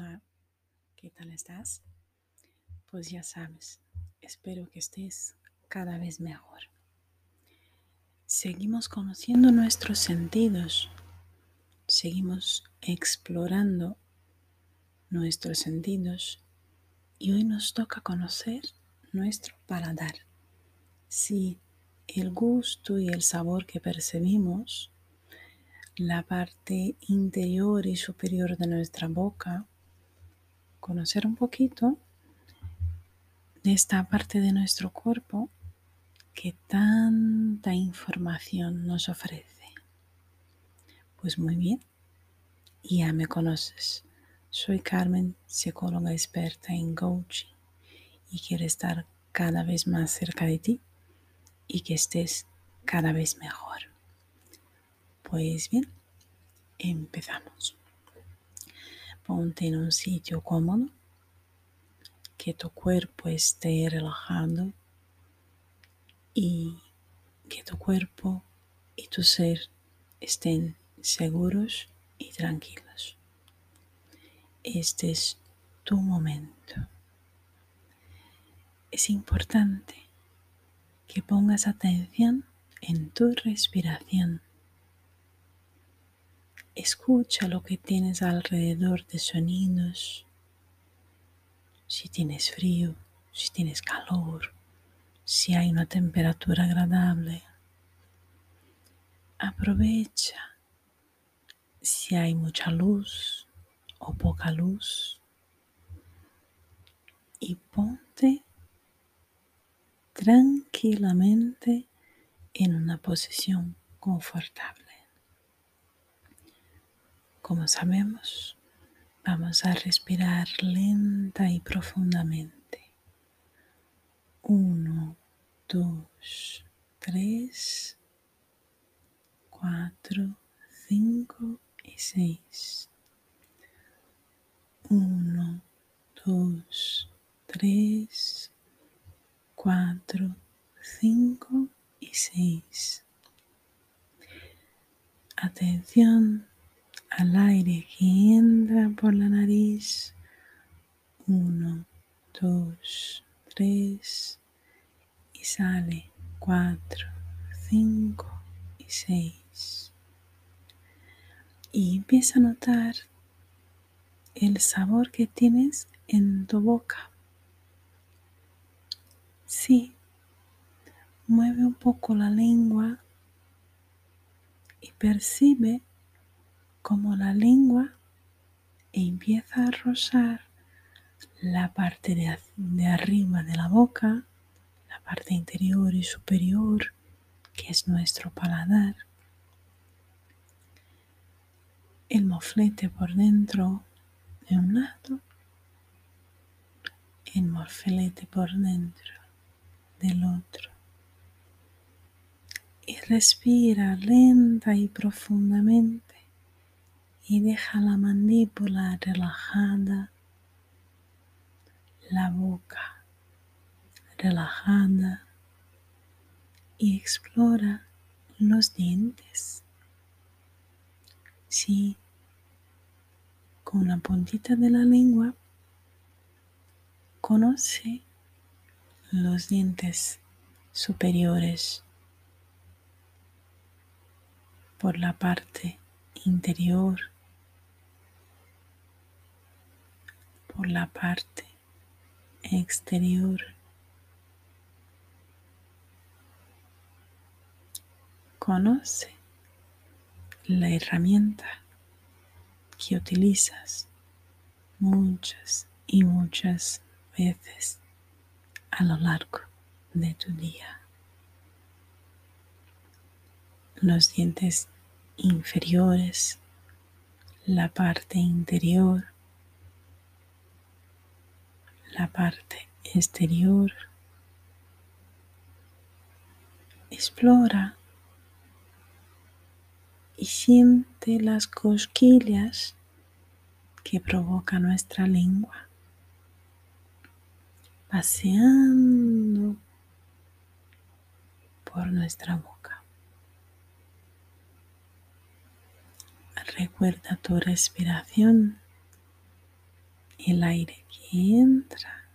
Hola, ¿qué tal estás? Pues ya sabes, espero que estés cada vez mejor. Seguimos conociendo nuestros sentidos, seguimos explorando nuestros sentidos y hoy nos toca conocer nuestro paladar. Sí, el gusto y el sabor que percibimos, la parte interior y superior de nuestra boca, conocer un poquito de esta parte de nuestro cuerpo que tanta información nos ofrece. Pues muy bien, ya me conoces. Soy Carmen, psicóloga experta en coaching y quiero estar cada vez más cerca de ti y que estés cada vez mejor. Pues bien, empezamos. Ponte en un sitio cómodo, que tu cuerpo esté relajado y que tu cuerpo y tu ser estén seguros y tranquilos. Este es tu momento. Es importante que pongas atención en tu respiración Escucha lo que tienes alrededor de sonidos. Si tienes frío, si tienes calor, si hay una temperatura agradable. Aprovecha si hay mucha luz o poca luz y ponte tranquilamente en una posición confortable. Como sabemos, vamos a respirar lenta y profundamente. Uno, dos, tres, cuatro, cinco y seis. Uno, dos, tres, cuatro, cinco y seis. Atención al aire que entra por la nariz. Uno, dos, tres. Y sale cuatro, cinco y seis. Y empieza a notar el sabor que tienes en tu boca. Sí, mueve un poco la lengua y percibe como la lengua empieza a rozar la parte de, arriba de la boca, la parte interior y superior, que es nuestro paladar, el moflete por dentro de un lado, el moflete por dentro del otro. Y respira lenta y profundamente y deja la mandíbula relajada, la boca relajada y explora los dientes. Sí, con la puntita de la lengua conoce los dientes superiores por la parte interior la parte exterior. Conoce la herramienta que utilizas muchas y muchas veces a lo largo de tu día. Los dientes inferiores, la parte interior, la parte exterior. Explora y siente las cosquillas que provoca nuestra lengua, paseando por nuestra boca. Recuerda tu respiración el aire que entra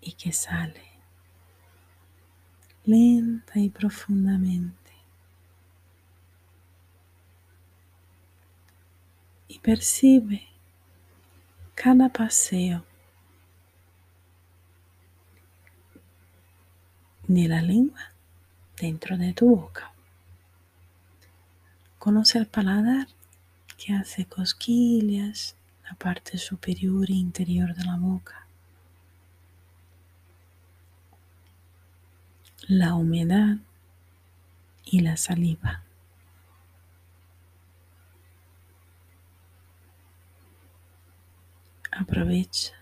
y que sale lenta y profundamente. Y percibe cada paseo de la lengua dentro de tu boca. Conoce el paladar que hace cosquillas, la parte superior e interior de la boca. La humedad y la saliva. Aprovecha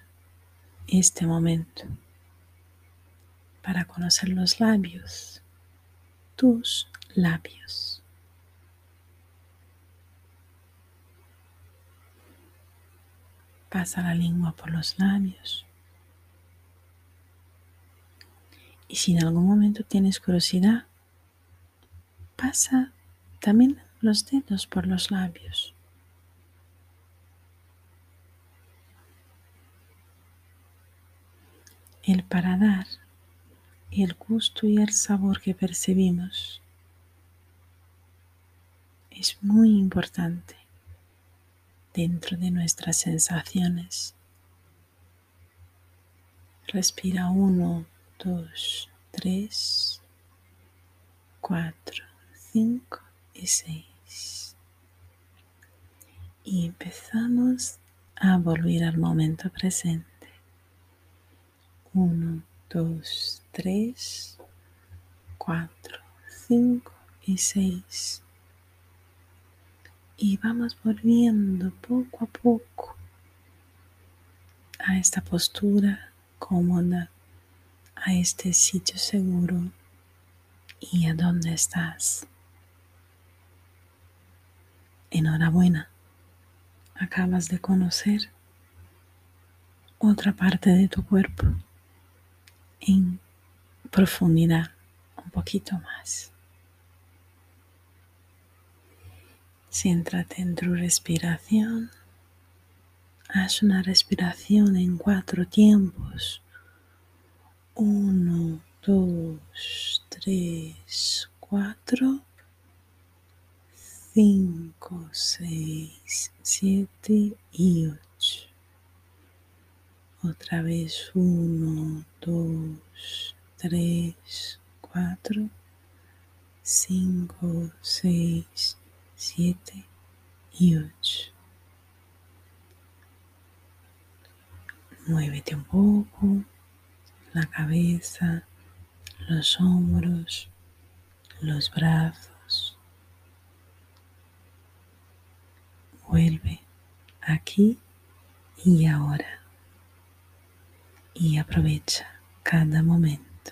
este momento para conocer los labios, tus labios. Pasa la lengua por los labios. Y si en algún momento tienes curiosidad, pasa también los dedos por los labios. El paradar el gusto y el sabor que percibimos es muy importante dentro de nuestras sensaciones. Respira uno, dos, tres, cuatro, cinco y seis. Y empezamos a volver al momento presente. Uno, dos, tres, cuatro, cinco y seis. Y vamos volviendo poco a poco a esta postura cómoda, a este sitio seguro y a dónde estás. Enhorabuena, acabas de conocer otra parte de tu cuerpo en profundidad un poquito más. Céntrate en tu respiración. Haz una respiración en cuatro tiempos. Uno, dos, tres, cuatro, cinco, seis, siete y ocho. Otra vez uno, dos, tres, cuatro, cinco, seis, siete y ocho. Muévete un poco la cabeza, los hombros, los brazos. Vuelve aquí y ahora y aprovecha cada momento.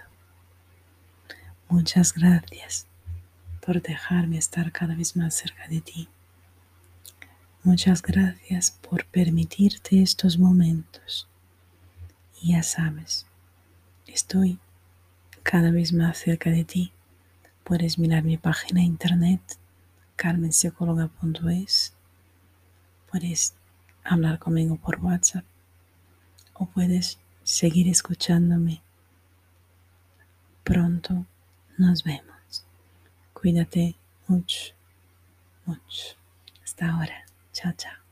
Muchas gracias por dejarme estar cada vez más cerca de ti. Muchas gracias por permitirte estos momentos. Y ya sabes, estoy cada vez más cerca de ti. Puedes mirar mi página internet carmenpsicóloga.es. Puedes hablar conmigo por WhatsApp o puedes seguir escuchándome. Pronto nos vemos. Cuídate mucho, mucho. Hasta ahora. Chao, chao.